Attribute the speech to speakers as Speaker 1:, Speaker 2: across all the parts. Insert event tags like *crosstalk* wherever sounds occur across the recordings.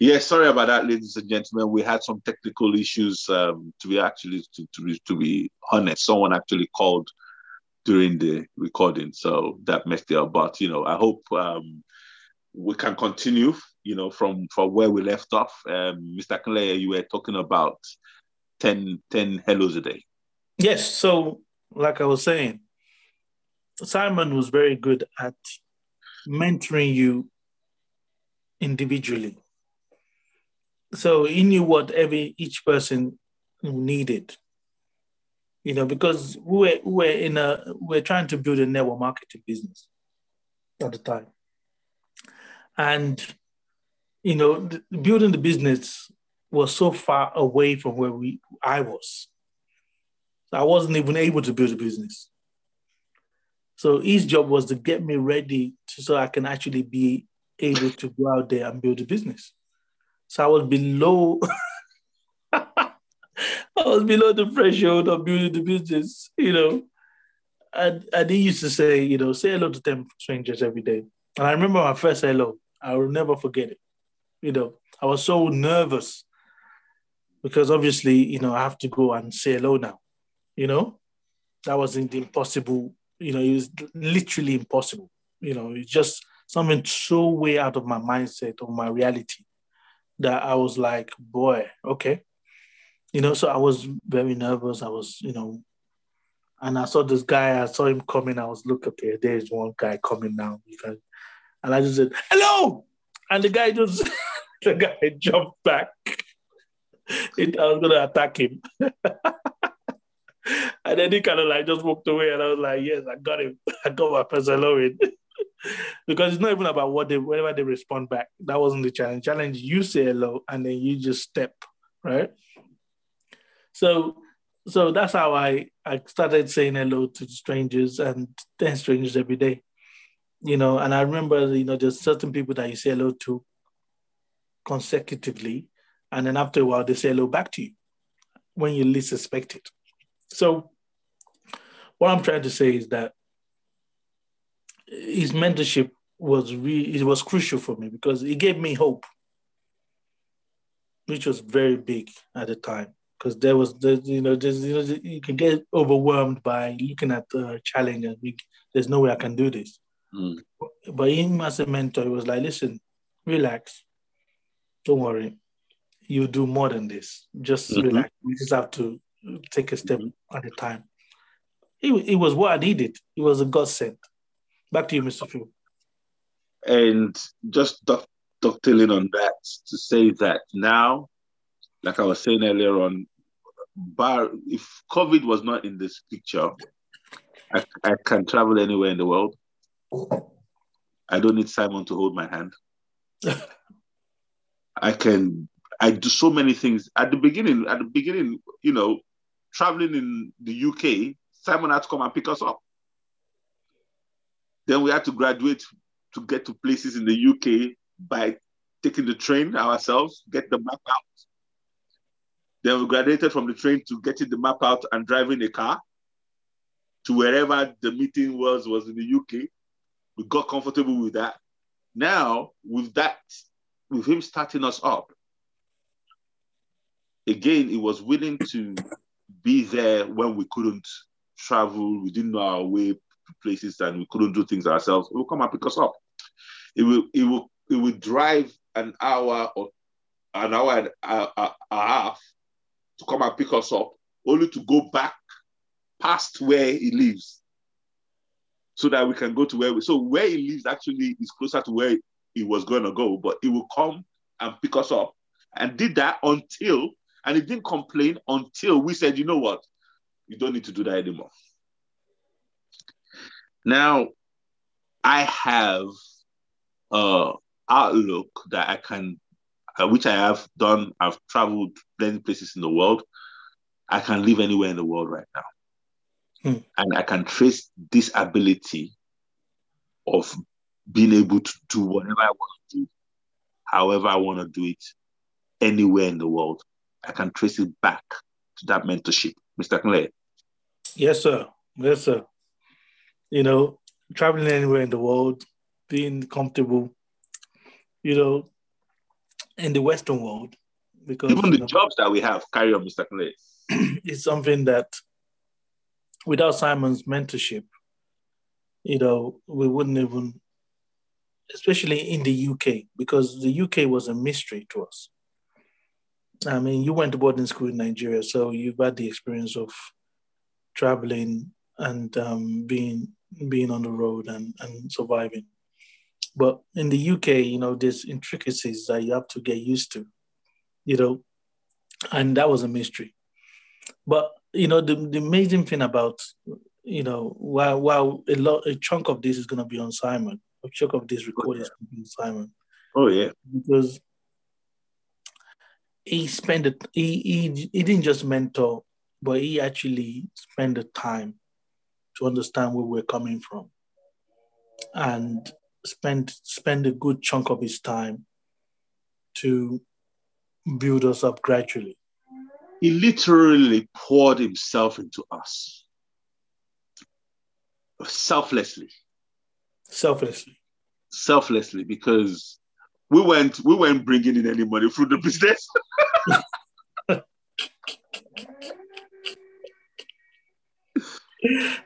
Speaker 1: Yes, sorry about that, ladies and gentlemen. We had some technical issues. Um, to be actually, to, to, be, to be honest, someone actually called during the recording, so that messed it up. But you know, I hope um, we can continue. You know, from from where we left off. Um, Mr. Akinleye, you were talking about 10, 10 hellos a day.
Speaker 2: Yes. So, like I was saying, Simon was very good at mentoring you individually. So he knew what every each person needed. You know, because we were, we were in a we're trying to build a network marketing business at the time. And you know, the, building the business was so far away from where we I was. I wasn't even able to build a business. So his job was to get me ready to, so I can actually be able to go out there and build a business. So I was below, *laughs* I was below the threshold of building the business, you know. And, and used to say, you know, say hello to 10 strangers every day. And I remember my first hello. I will never forget it. You know, I was so nervous because obviously, you know, I have to go and say hello now. You know, that wasn't impossible. You know, it was literally impossible. You know, it's just something so way out of my mindset of my reality that I was like, boy, okay. You know, so I was very nervous. I was, you know, and I saw this guy, I saw him coming. I was, look, okay, there's one guy coming now. And I just said, hello. And the guy just, *laughs* the guy jumped back. It, I was going to attack him. *laughs* and then he kind of like just walked away. And I was like, yes, I got him. *laughs* I got my person in *laughs* because it's not even about what they whenever they respond back. That wasn't the challenge. Challenge you say hello and then you just step, right? So so that's how I I started saying hello to strangers and 10 strangers every day. You know, and I remember, you know, there's certain people that you say hello to consecutively, and then after a while they say hello back to you when you least expect it. So what I'm trying to say is that his mentorship was really it was crucial for me because it gave me hope, which was very big at the time. Because there was, the, you know, there's, you know, you can get overwhelmed by looking at the challenge and we, there's no way I can do this. Mm. But him as a mentor, he was like, listen, relax, don't worry, you do more than this. Just mm-hmm. relax. You just have to take a step mm-hmm. at a time. It, it was what I needed. It was a godsend. Back to you, Mr. Phil.
Speaker 1: And just dovetailing on that to say that now, like I was saying earlier on, bar if COVID was not in this picture, I, I can travel anywhere in the world. I don't need Simon to hold my hand. *laughs* I can I do so many things. At the beginning, at the beginning, you know, traveling in the UK, Simon had to come and pick us up. Then we had to graduate to get to places in the UK by taking the train ourselves, get the map out. Then we graduated from the train to getting the map out and driving a car to wherever the meeting was, was in the UK. We got comfortable with that. Now, with that, with him starting us up, again, he was willing to be there when we couldn't travel, we didn't know our way places and we couldn't do things ourselves, it will come and pick us up. It will it will it will drive an hour or an hour and a, a, a half to come and pick us up, only to go back past where he lives, so that we can go to where we. So where he lives actually is closer to where he was going to go, but he will come and pick us up, and did that until, and he didn't complain until we said, you know what, you don't need to do that anymore. Now, I have a outlook that I can, uh, which I have done. I've traveled many places in the world. I can live anywhere in the world right now, hmm. and I can trace this ability of being able to do whatever I want to do, however I want to do it, anywhere in the world. I can trace it back to that mentorship, Mr. Clay.
Speaker 2: Yes, sir. Yes, sir you know, traveling anywhere in the world, being comfortable, you know, in the Western world. Because
Speaker 1: Even the
Speaker 2: you know,
Speaker 1: jobs that we have, carry on, Mr. Clay. *clears throat*
Speaker 2: it's something that without Simon's mentorship, you know, we wouldn't even, especially in the UK, because the UK was a mystery to us. I mean, you went to boarding school in Nigeria, so you've had the experience of traveling and um, being being on the road and, and surviving. But in the UK, you know, there's intricacies that you have to get used to, you know, and that was a mystery. But you know, the, the amazing thing about you know, while while a lot a chunk of this is gonna be on Simon, a chunk of this recording is gonna be on Simon.
Speaker 1: Oh yeah.
Speaker 2: Because he spent it he, he he didn't just mentor, but he actually spent the time to understand where we're coming from. And spend spend a good chunk of his time to build us up gradually.
Speaker 1: He literally poured himself into us selflessly.
Speaker 2: Selflessly.
Speaker 1: Selflessly, because we weren't we weren't bringing in any money through the business. *laughs*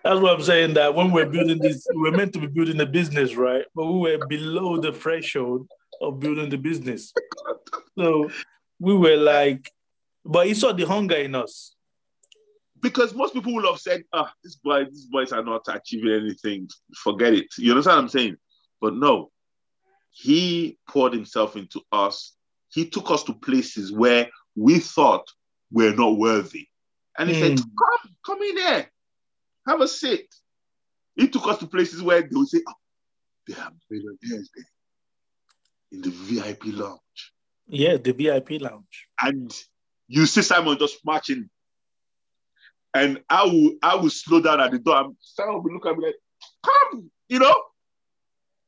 Speaker 2: That's what I'm saying. That when we're building this, we're meant to be building a business, right? But we were below the threshold of building the business. So we were like, but he saw the hunger in us.
Speaker 1: Because most people would have said, ah, this boy, these boys are not achieving anything. Forget it. You understand what I'm saying? But no, he poured himself into us. He took us to places where we thought we're not worthy. And he mm. said, Come, come in there. Have a seat. He took us to places where they would say, ah, oh, they are millionaires there in the VIP lounge.
Speaker 2: Yeah, the VIP lounge.
Speaker 1: And you see Simon just marching. And I will I will slow down at the door. I'm Simon will looking at me like, come, you know?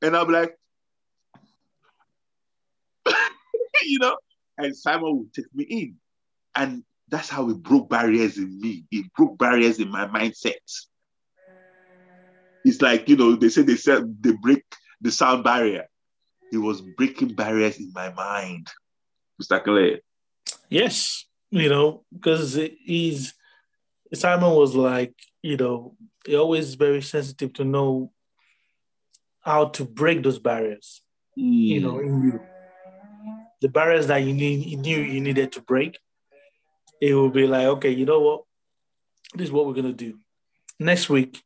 Speaker 1: And I'll be like, *laughs* you know, and Simon will take me in. And that's how it broke barriers in me. It broke barriers in my mindset. It's like, you know, they say they said they break the sound barrier. It was breaking barriers in my mind. Mr. Clay.
Speaker 2: Yes, you know, because he's Simon was like, you know, he always very sensitive to know how to break those barriers. Mm. You know, in you. The barriers that you need you knew you needed to break it will be like, okay, you know what? This is what we're gonna do. Next week,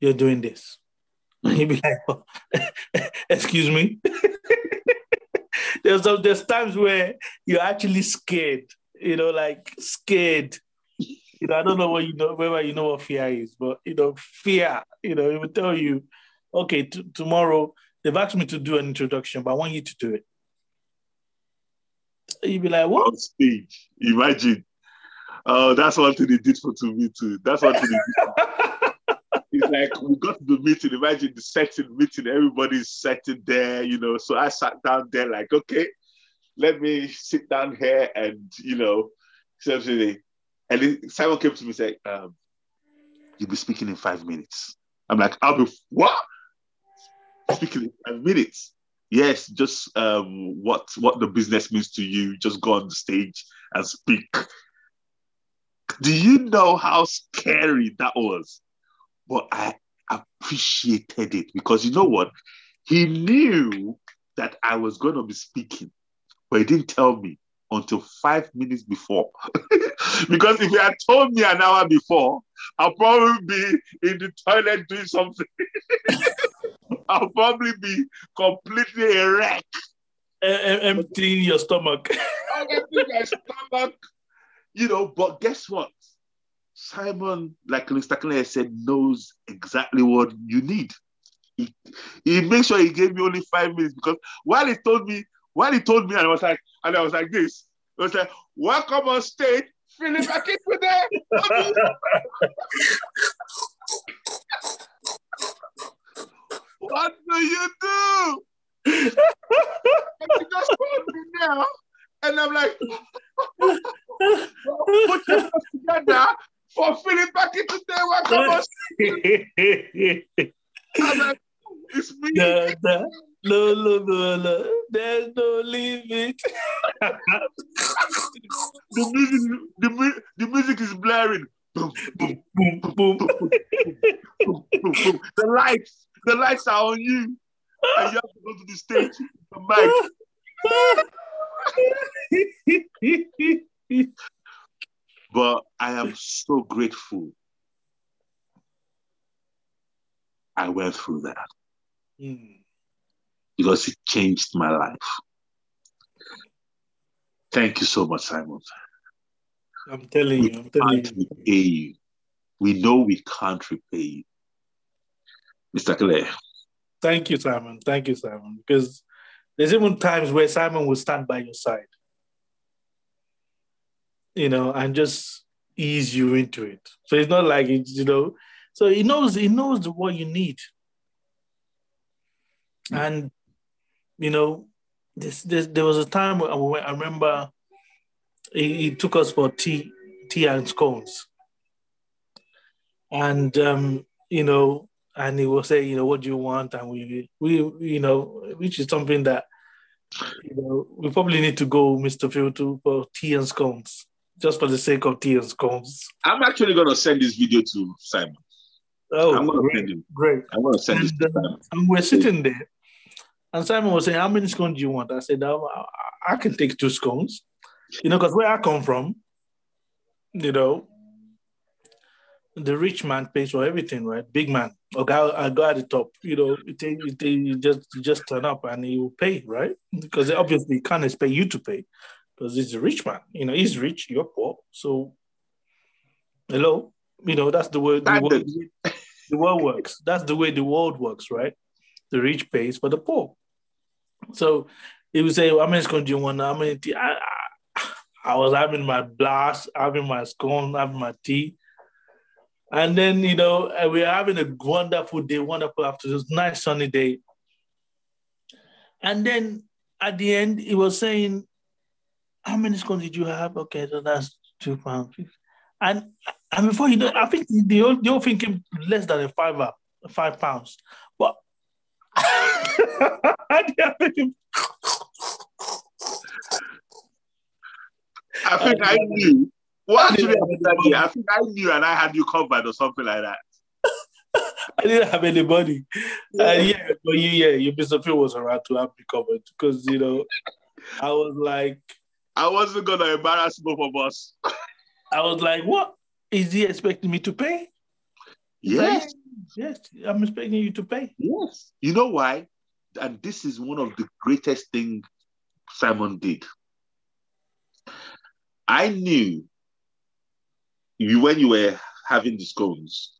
Speaker 2: you're doing this. And *laughs* you'll be like, oh, *laughs* excuse me. *laughs* there's there's times where you're actually scared, you know, like scared. You know, I don't know what you know, whether you know what fear is, but you know, fear, you know, it will tell you, okay, t- tomorrow they've asked me to do an introduction, but I want you to do it. You'd be like, what?
Speaker 1: On stage. Imagine Oh, that's one thing they did for to me too. That's one thing did. it's like we got to the meeting. Imagine the setting meeting, everybody's sitting there, you know. So I sat down there, like, okay, let me sit down here and you know, essentially. And Simon came to me said, um, you'll be speaking in five minutes. I'm like, I'll be what? Speaking in five minutes. Yes, just um, what what the business means to you. Just go on the stage and speak do you know how scary that was? But I appreciated it because you know what? He knew that I was going to be speaking, but he didn't tell me until five minutes before. *laughs* because if he had told me an hour before, I'll probably be in the toilet doing something. *laughs* I'll probably be completely erect.
Speaker 2: emptying your stomach.
Speaker 1: emptying my stomach you know, but guess what? Simon, like Mr. Clay said, knows exactly what you need. He, he makes sure he gave me only five minutes because while he told me, while he told me, and I was like, and I was like this, I was like, welcome on stage, Philip there. what do you do? and he just told me now, and I'm like, put your together for Philip back into there. *laughs* I'm like, oh, it's me.
Speaker 2: No, no, no, no, no. There's no limit.
Speaker 1: the music, the, mu- the music is blaring. Boom, boom,
Speaker 2: boom, boom.
Speaker 1: boom, boom, boom, boom, boom. The lights, the lights are on you, and you have to go to the stage. The mic. *laughs* But I am so grateful. I went through that
Speaker 2: Mm.
Speaker 1: because it changed my life. Thank you so much, Simon.
Speaker 2: I'm telling
Speaker 1: We
Speaker 2: you, I'm telling
Speaker 1: can't
Speaker 2: you.
Speaker 1: repay you. We know we can't repay you. Mr. Clay,
Speaker 2: Thank you, Simon. Thank you, Simon. Because there's even times where Simon will stand by your side, you know, and just ease you into it. So it's not like it's, you know, so he knows he knows what you need. And you know, this, this there was a time when I remember he, he took us for tea, tea and scones. And um, you know, and he will say, you know, what do you want? And we, we, you know, which is something that, you know, we probably need to go, Mr. Phil, to for tea and scones, just for the sake of tea and scones.
Speaker 1: I'm actually going to send this video to Simon.
Speaker 2: Oh,
Speaker 1: I'm going to
Speaker 2: great,
Speaker 1: send him.
Speaker 2: great.
Speaker 1: I'm to send
Speaker 2: And,
Speaker 1: to
Speaker 2: uh, and we're sitting there, and Simon was saying, "How many scones do you want?" I said, "I, I- I can take two scones," you know, because where I come from, you know, the rich man pays for everything, right? Big man, okay, I go at the top, you know, you, take, you, take, you just you just turn up and he will pay, right? Because obviously he can't expect you to pay because he's a rich man, you know, he's rich, you're poor, so hello, you know, that's the word. the
Speaker 1: Standard.
Speaker 2: The world works. That's the way the world works, right? The rich pays for the poor. So he would say, How many scones do you want? How many tea? I, I, I was having my blast, having my scone, having my tea. And then, you know, we were having a wonderful day, wonderful afternoon, nice sunny day. And then at the end, he was saying, How many scones did you have? Okay, so that's two pounds. And and before you know, I think the whole, the whole thing came less than a five, five pounds. But *laughs*
Speaker 1: I think I knew. What actually? I think I knew and I had you covered or something like that. *laughs*
Speaker 2: I didn't have anybody. Uh, yeah, but you, yeah, your Mr. Phil was around to have me covered because you know, I was like,
Speaker 1: I wasn't going to embarrass both of us.
Speaker 2: I was like, what is he expecting me to pay?
Speaker 1: Yes.
Speaker 2: Yes, I'm expecting you to pay.
Speaker 1: Yes. You know why? And this is one of the greatest things Simon did. I knew you when you were having the scones,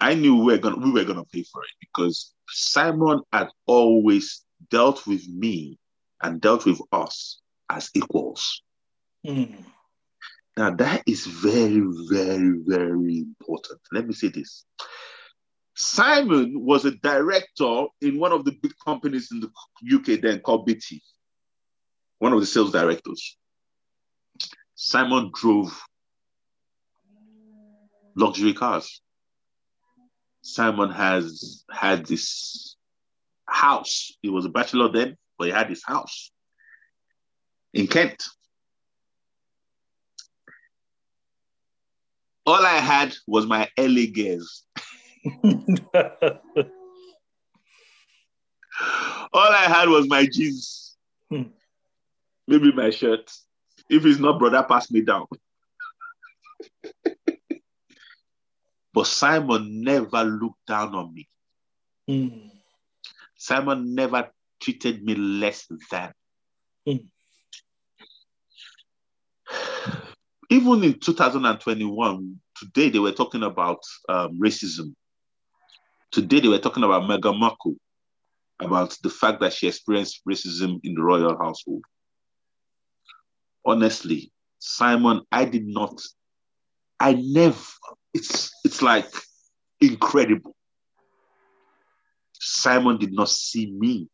Speaker 1: I knew we were gonna we were gonna pay for it because Simon had always dealt with me and dealt with us as equals.
Speaker 2: Mm.
Speaker 1: Now that is very, very, very important. Let me say this. Simon was a director in one of the big companies in the UK then called BT, one of the sales directors. Simon drove luxury cars. Simon has had this house. He was a bachelor then, but he had this house in Kent. All I had was my LA gears. *laughs* All I had was my jeans,
Speaker 2: Hmm.
Speaker 1: maybe my shirt. If it's not, brother, pass me down. *laughs* but Simon never looked down on me.
Speaker 2: Mm.
Speaker 1: Simon never treated me less than.
Speaker 2: Hmm.
Speaker 1: Even in 2021, today they were talking about um, racism. Today they were talking about Meghan Markle, about the fact that she experienced racism in the royal household. Honestly, Simon, I did not, I never, it's it's like incredible. Simon did not see me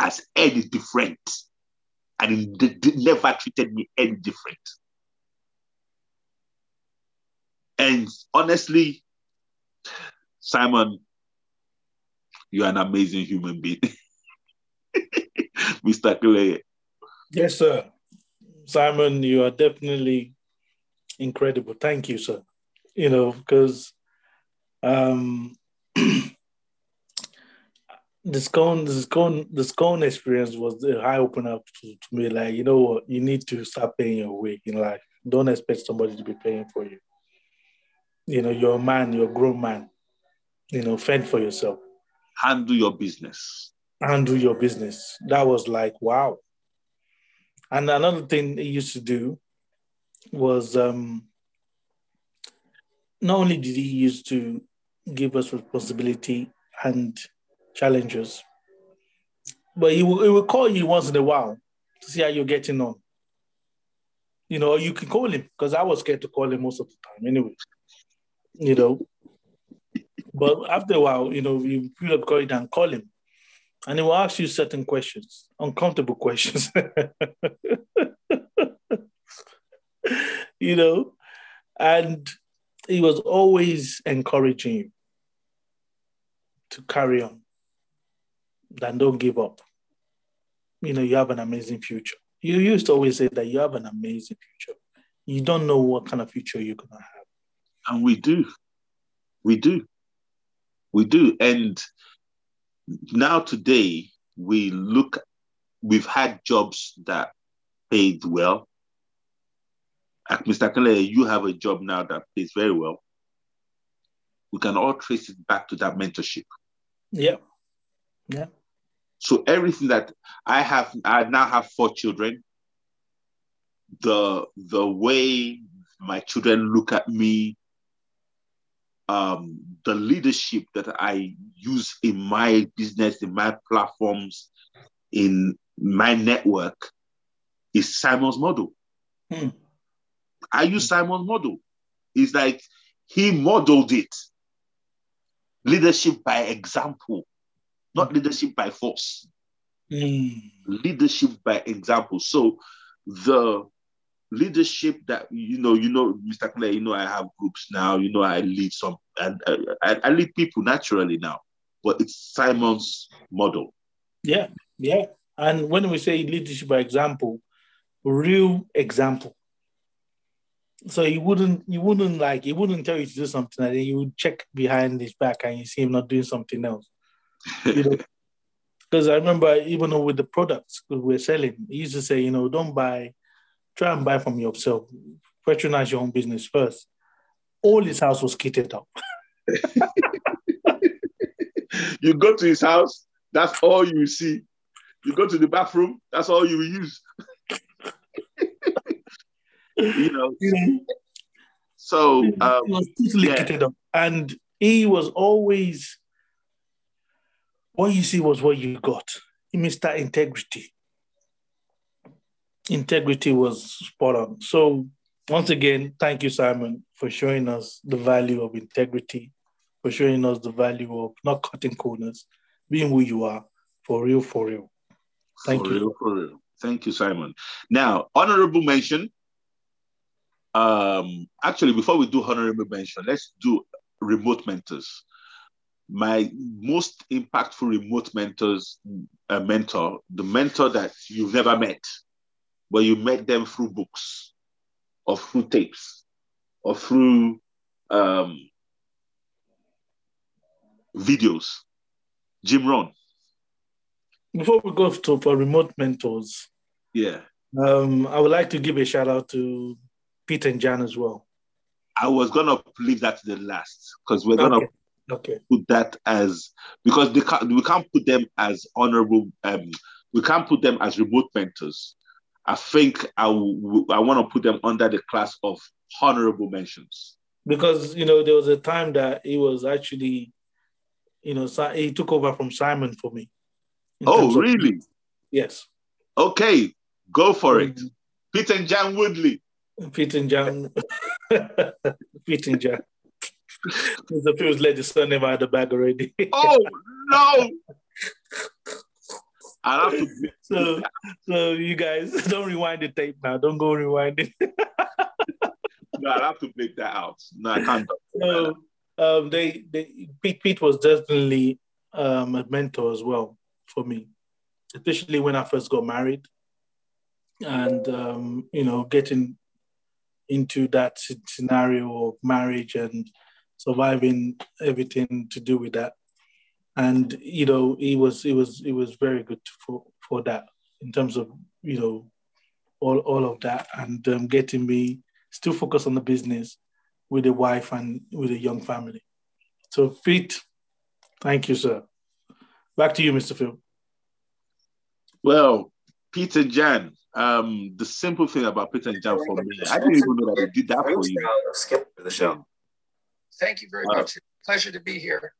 Speaker 1: as any different, and he never treated me any different. And honestly, Simon, you're an amazing human being. *laughs* Mr. Clay.
Speaker 2: Yes, sir. Simon, you are definitely incredible. Thank you, sir. You know, because um, *clears throat* the scone, the scone, the scone experience was the eye opener to, to me. Like, you know what, you need to start paying your way in life. Don't expect somebody to be paying for you. You know, you're a man, you're a grown man. You know, fend for yourself.
Speaker 1: Handle your business.
Speaker 2: Handle your business. That was like, wow. And another thing he used to do was um, not only did he used to give us responsibility and challenges, but he will, he will call you once in a while to see how you're getting on. You know, you can call him because I was scared to call him most of the time anyway. You know, but after a while, you know, you feel up going and call him, and he will ask you certain questions, uncomfortable questions. *laughs* you know, and he was always encouraging you to carry on, then don't give up. You know, you have an amazing future. You used to always say that you have an amazing future. You don't know what kind of future you're going to have.
Speaker 1: And we do. We do. We do. And now, today, we look, we've had jobs that paid well. Like Mr. Kelly, you have a job now that pays very well. We can all trace it back to that mentorship.
Speaker 2: Yeah. Yeah.
Speaker 1: So everything that I have, I now have four children. The the way my children look at me, um, the leadership that I use in my business, in my platforms, in my network, is Simon's model. Hmm. I use Simon's model. It's like he modeled it. Leadership by example, not leadership by force.
Speaker 2: Mm.
Speaker 1: Leadership by example. So the leadership that you know, you know, Mr. Clay, you know, I have groups now. You know, I lead some, and I, I lead people naturally now. But it's Simon's model.
Speaker 2: Yeah, yeah. And when we say leadership by example, real example. So he wouldn't, you wouldn't like, he wouldn't tell you to do something, and then you would check behind his back and you see him not doing something else. You know, *laughs* because I remember even with the products we're selling, he used to say, you know, don't buy, try and buy from yourself. Patronize your own business first. All his house was kitted up. *laughs*
Speaker 1: you go to his house, that's all you see. You go to the bathroom, that's all you use *laughs* you know. So um,
Speaker 2: he was totally yeah. up, and he was always what you see was what you got. He missed that integrity. Integrity was spot on. So once again, thank you, Simon, for showing us the value of integrity, for showing us the value of not cutting corners, being who you are, for real, for real. Thank
Speaker 1: for
Speaker 2: you.
Speaker 1: Real, for real. Thank you, Simon. Now, honorable mention um, actually, before we do honorable mention, let's do remote mentors. My most impactful remote mentors, a mentor, the mentor that you've never met, but you met them through books or through tapes or through um, videos. Jim Rohn.
Speaker 2: Before we go to for remote mentors,
Speaker 1: yeah,
Speaker 2: um, I would like to give a shout out to Pete and Jan as well?
Speaker 1: I was gonna leave that to the last because we're gonna
Speaker 2: okay. Okay.
Speaker 1: put that as because they can't, we can't put them as honorable. Um, we can't put them as remote mentors. I think I, w- I want to put them under the class of honorable mentions.
Speaker 2: Because you know there was a time that he was actually, you know, he took over from Simon for me.
Speaker 1: Oh, really?
Speaker 2: Of, yes.
Speaker 1: Okay, go for it. Mm-hmm. Peter and Jan Woodley.
Speaker 2: Peter and John. *laughs* Peter and John. The feels like the surname out of the bag already. *laughs*
Speaker 1: oh no! i have to.
Speaker 2: So, so you guys *laughs* don't rewind the tape now. Don't go rewind it. *laughs*
Speaker 1: no, i have to bleep that out. No, I can't.
Speaker 2: So, um, they, they, Pete, Pete was definitely um, a mentor as well for me. especially when I first got married, and um, you know, getting into that scenario of marriage and surviving everything to do with that. And you know, it was it was it was very good for for that in terms of you know all all of that and um, getting me still focused on the business with a wife and with a young family. So, Pete, thank you, sir. Back to you, Mr. Phil.
Speaker 1: Well, Peter Jan, um, the simple thing about Peter and Jan for me, I didn't even know that they did that for you.
Speaker 3: Skip the show. Thank you very much. Pleasure to be here.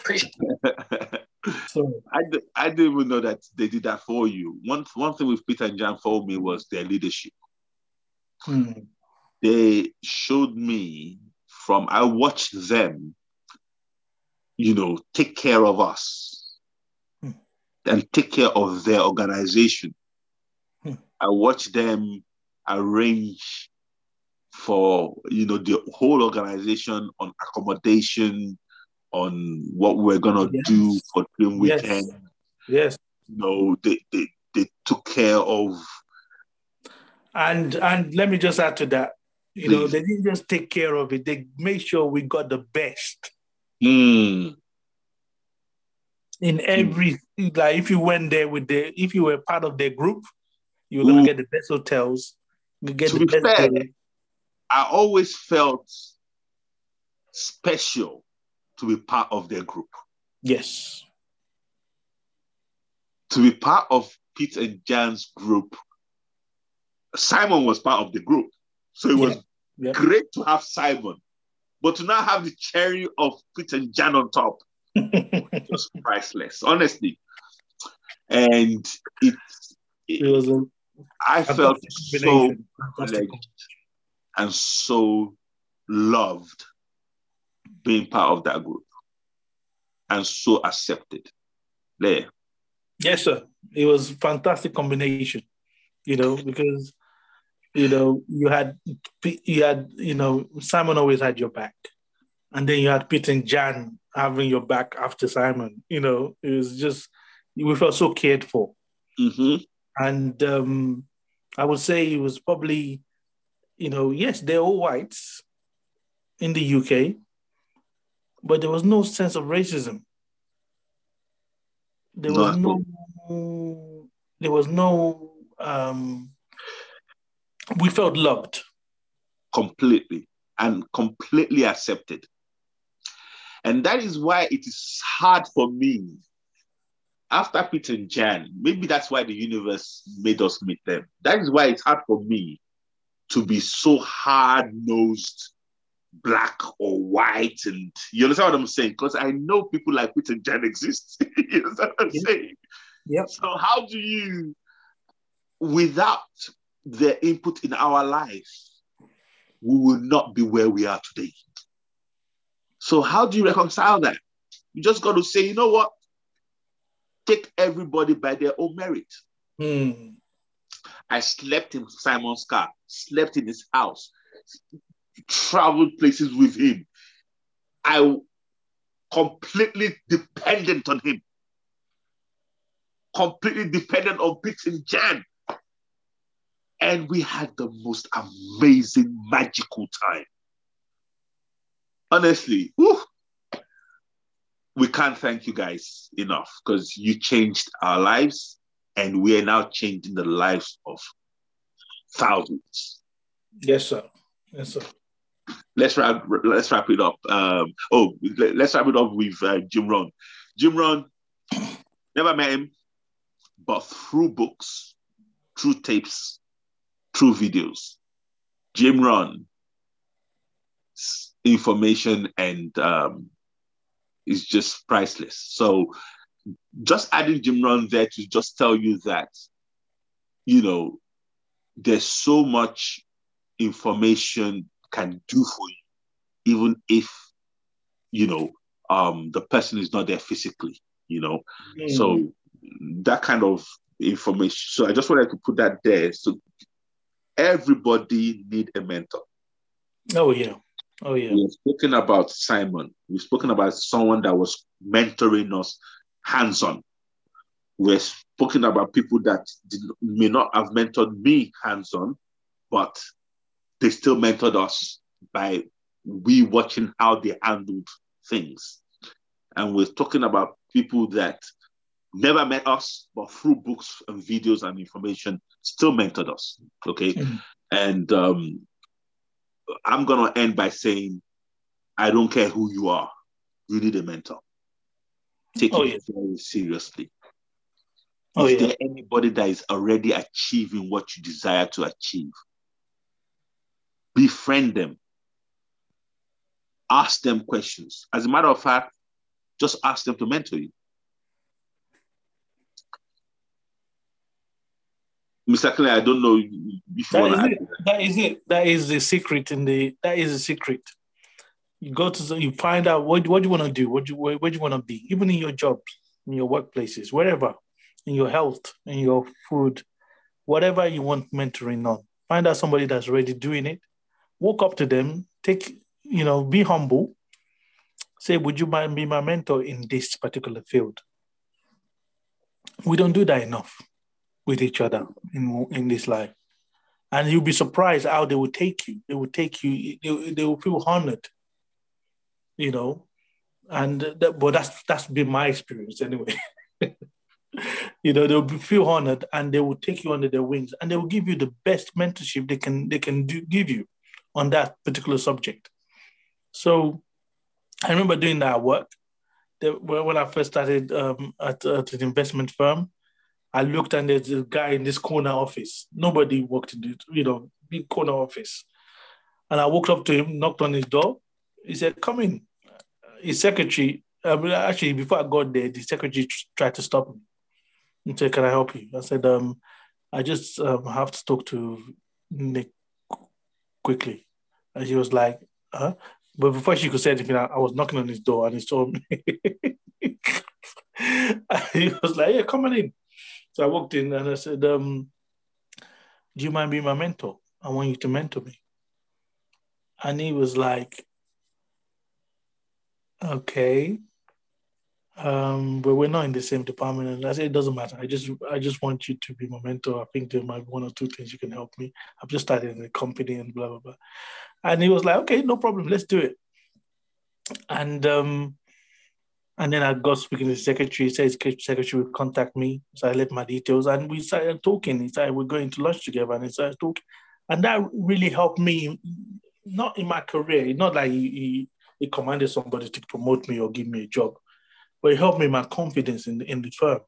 Speaker 3: Appreciate
Speaker 1: it. *laughs* so, I, I didn't even know that they did that for you. One, one thing with Peter and Jan for me was their leadership. Hmm. They showed me from, I watched them, you know, take care of us hmm. and take care of their organization. Hmm. I watched them arrange for you know the whole organization on accommodation, on what we're gonna yes. do for the weekend.
Speaker 2: Yes. yes.
Speaker 1: You know, they, they they took care of
Speaker 2: and and let me just add to that. You Please. know, they didn't just take care of it, they made sure we got the best.
Speaker 1: Mm.
Speaker 2: In every mm. like if you went there with the if you were part of their group, you were gonna get the best hotels, you get to the best
Speaker 1: fair, I always felt special to be part of their group.
Speaker 2: Yes.
Speaker 1: To be part of Pete and Jan's group, Simon was part of the group. So it was yeah. Yeah. great to have Simon. But to now have the cherry of Pete and Jan on top *laughs* was priceless, honestly. And it, it, it was a, I felt so and so loved being part of that group and so accepted. There.
Speaker 2: Yes, sir. It was fantastic combination, you know, because you know you had you had you know Simon always had your back, and then you had Peter and Jan having your back after Simon. You know, it was just we felt so cared for,
Speaker 1: mm-hmm.
Speaker 2: and um, I would say it was probably you know, yes, they're all whites in the UK, but there was no sense of racism. There was no, no there was no um we felt loved.
Speaker 1: Completely and completely accepted. And that is why it is hard for me after Peter and Jan. Maybe that's why the universe made us meet them. That is why it's hard for me to be so hard nosed black or white and you understand what I'm saying? Because I know people like Peter Jan exist. *laughs* you understand what I'm
Speaker 2: yeah.
Speaker 1: saying?
Speaker 2: Yeah.
Speaker 1: So how do you without their input in our life, we will not be where we are today. So how do you reconcile that? You just got to say, you know what? Take everybody by their own merit.
Speaker 2: Hmm.
Speaker 1: I slept in Simon's car, slept in his house, traveled places with him. I completely dependent on him. Completely dependent on Pete and Jan. And we had the most amazing, magical time. Honestly, whew, we can't thank you guys enough because you changed our lives and we are now changing the lives of thousands.
Speaker 2: Yes, sir. Yes, sir.
Speaker 1: Let's wrap. Let's wrap it up. Um, oh, let's wrap it up with uh, Jim Rohn. Jim Rohn, never met him, but through books, through tapes, through videos, Jim Rohn information and um, is just priceless. So just adding Jim Rohn there to just tell you that, you know, there's so much information can do for you, even if, you know, um, the person is not there physically, you know. Mm. So that kind of information. So I just wanted to put that there. So everybody need a mentor.
Speaker 2: Oh yeah. Oh yeah.
Speaker 1: We've spoken about Simon. We've spoken about someone that was mentoring us hands on. We're speaking about people that did, may not have mentored me hands on, but they still mentored us by we watching how they handled things. And we're talking about people that never met us, but through books and videos and information, still mentored us. Okay. Mm-hmm. And um, I'm going to end by saying, I don't care who you are, you need a mentor. Take oh, it yeah. very seriously. Oh, is yeah. there anybody that is already achieving what you desire to achieve? Befriend them. Ask them questions. As a matter of fact, just ask them to mentor you. Mr. Clay, I don't know if you
Speaker 2: that want to. That is it. That is the secret in the. That is the secret. You go to you find out what what you want to do, what you what, do you want to be, even in your jobs, in your workplaces, wherever, in your health, in your food, whatever you want mentoring on. Find out somebody that's already doing it. Walk up to them. Take you know, be humble. Say, would you mind be my mentor in this particular field? We don't do that enough with each other in, in this life. And you'll be surprised how they will take you. They will take you, they, they will feel honored, you know. And that, but that's that's been my experience anyway. *laughs* *laughs* you know, they'll be feel honored and they will take you under their wings and they will give you the best mentorship they can they can do, give you on that particular subject. So I remember doing that at work. when I first started um, at, at an investment firm, I looked and there's a guy in this corner office. Nobody worked in the, you know, big corner office. And I walked up to him, knocked on his door. He said, come in. His secretary, um, actually, before I got there, the secretary tried to stop me and can I help you? I said, um, I just um, have to talk to Nick quickly. And he was like, huh? But before she could say anything, I, I was knocking on his door and he told me. *laughs* he was like, yeah, come on in. So I walked in and I said, um, Do you mind being my mentor? I want you to mentor me. And he was like, Okay. Um, but we're not in the same department. And I said, it doesn't matter. I just I just want you to be my mentor. I think there might be one or two things you can help me. I've just started in a company and blah blah blah. And he was like, okay, no problem, let's do it. And um, and then I got speaking to the secretary. He his secretary would contact me. So I left my details and we started talking. He said we're going to lunch together and he started talking. And that really helped me, not in my career, not like he, he, he commanded somebody to promote me or give me a job, but it helped me my confidence in the, in the firm.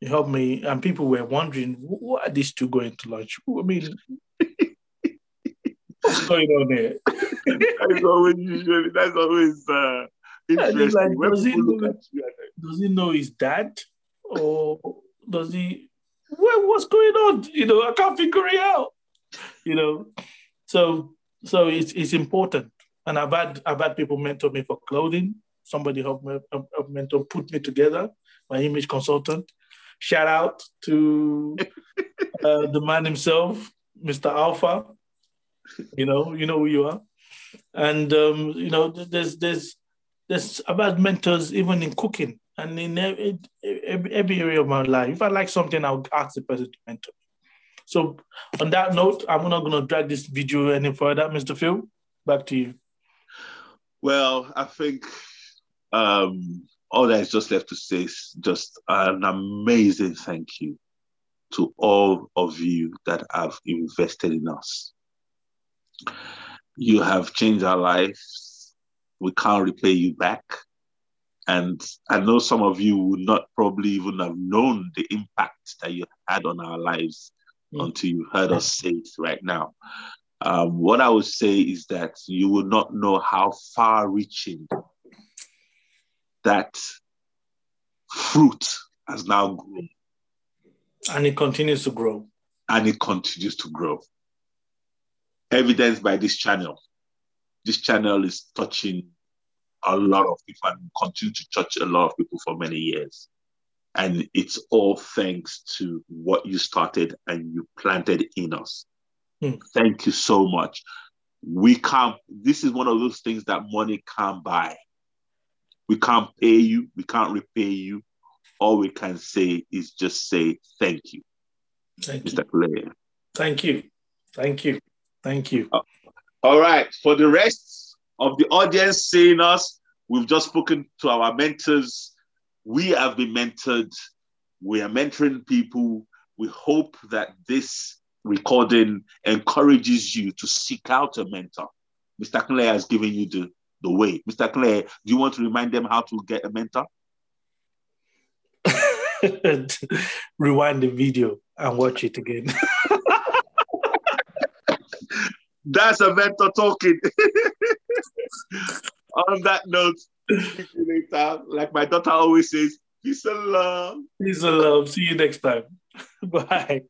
Speaker 2: It helped me, and people were wondering, what are these two going to lunch? I mean, *laughs* what's going on there? *laughs*
Speaker 1: that's always usually, that's always uh,
Speaker 2: like, does, he know, does he know his dad? Or does he well, what's going on? You know, I can't figure it out. You know. So so it's it's important. And I've had I've had people mentor me for clothing. Somebody helped me help mentor put me together, my image consultant. Shout out to *laughs* uh, the man himself, Mr. Alpha. You know, you know who you are. And um, you know, there's there's there's about mentors even in cooking and in every, every area of my life. If I like something, I'll ask the person to mentor me. So on that note, I'm not going to drag this video any further. Mr. Phil, back to you.
Speaker 1: Well, I think um, all that is just left to say is just an amazing thank you to all of you that have invested in us. You have changed our lives we can't repay you back. And I know some of you would not probably even have known the impact that you had on our lives mm. until you heard us say it right now. Um, what I would say is that you will not know how far reaching that fruit has now grown.
Speaker 2: And it continues to grow.
Speaker 1: And it continues to grow. Evidenced by this channel this channel is touching a lot of people and continue to touch a lot of people for many years. And it's all thanks to what you started and you planted in us. Mm. Thank you so much. We can't, this is one of those things that money can't buy. We can't pay you, we can't repay you. all we can say is just say thank you,
Speaker 2: Thank
Speaker 1: Mr.
Speaker 2: you.
Speaker 1: Clay.
Speaker 2: Thank you. Thank you. Thank you.
Speaker 1: Uh, all right. For the rest of the audience seeing us, we've just spoken to our mentors. We have been mentored. We are mentoring people. We hope that this recording encourages you to seek out a mentor. Mr. Clay has given you the, the way. Mr. Clay, do you want to remind them how to get a mentor? *laughs*
Speaker 2: Rewind the video and watch it again. *laughs*
Speaker 1: That's a mentor talking. *laughs* On that note, see you later. Like my daughter always says, peace and love.
Speaker 2: Peace and love. See you next time. Bye.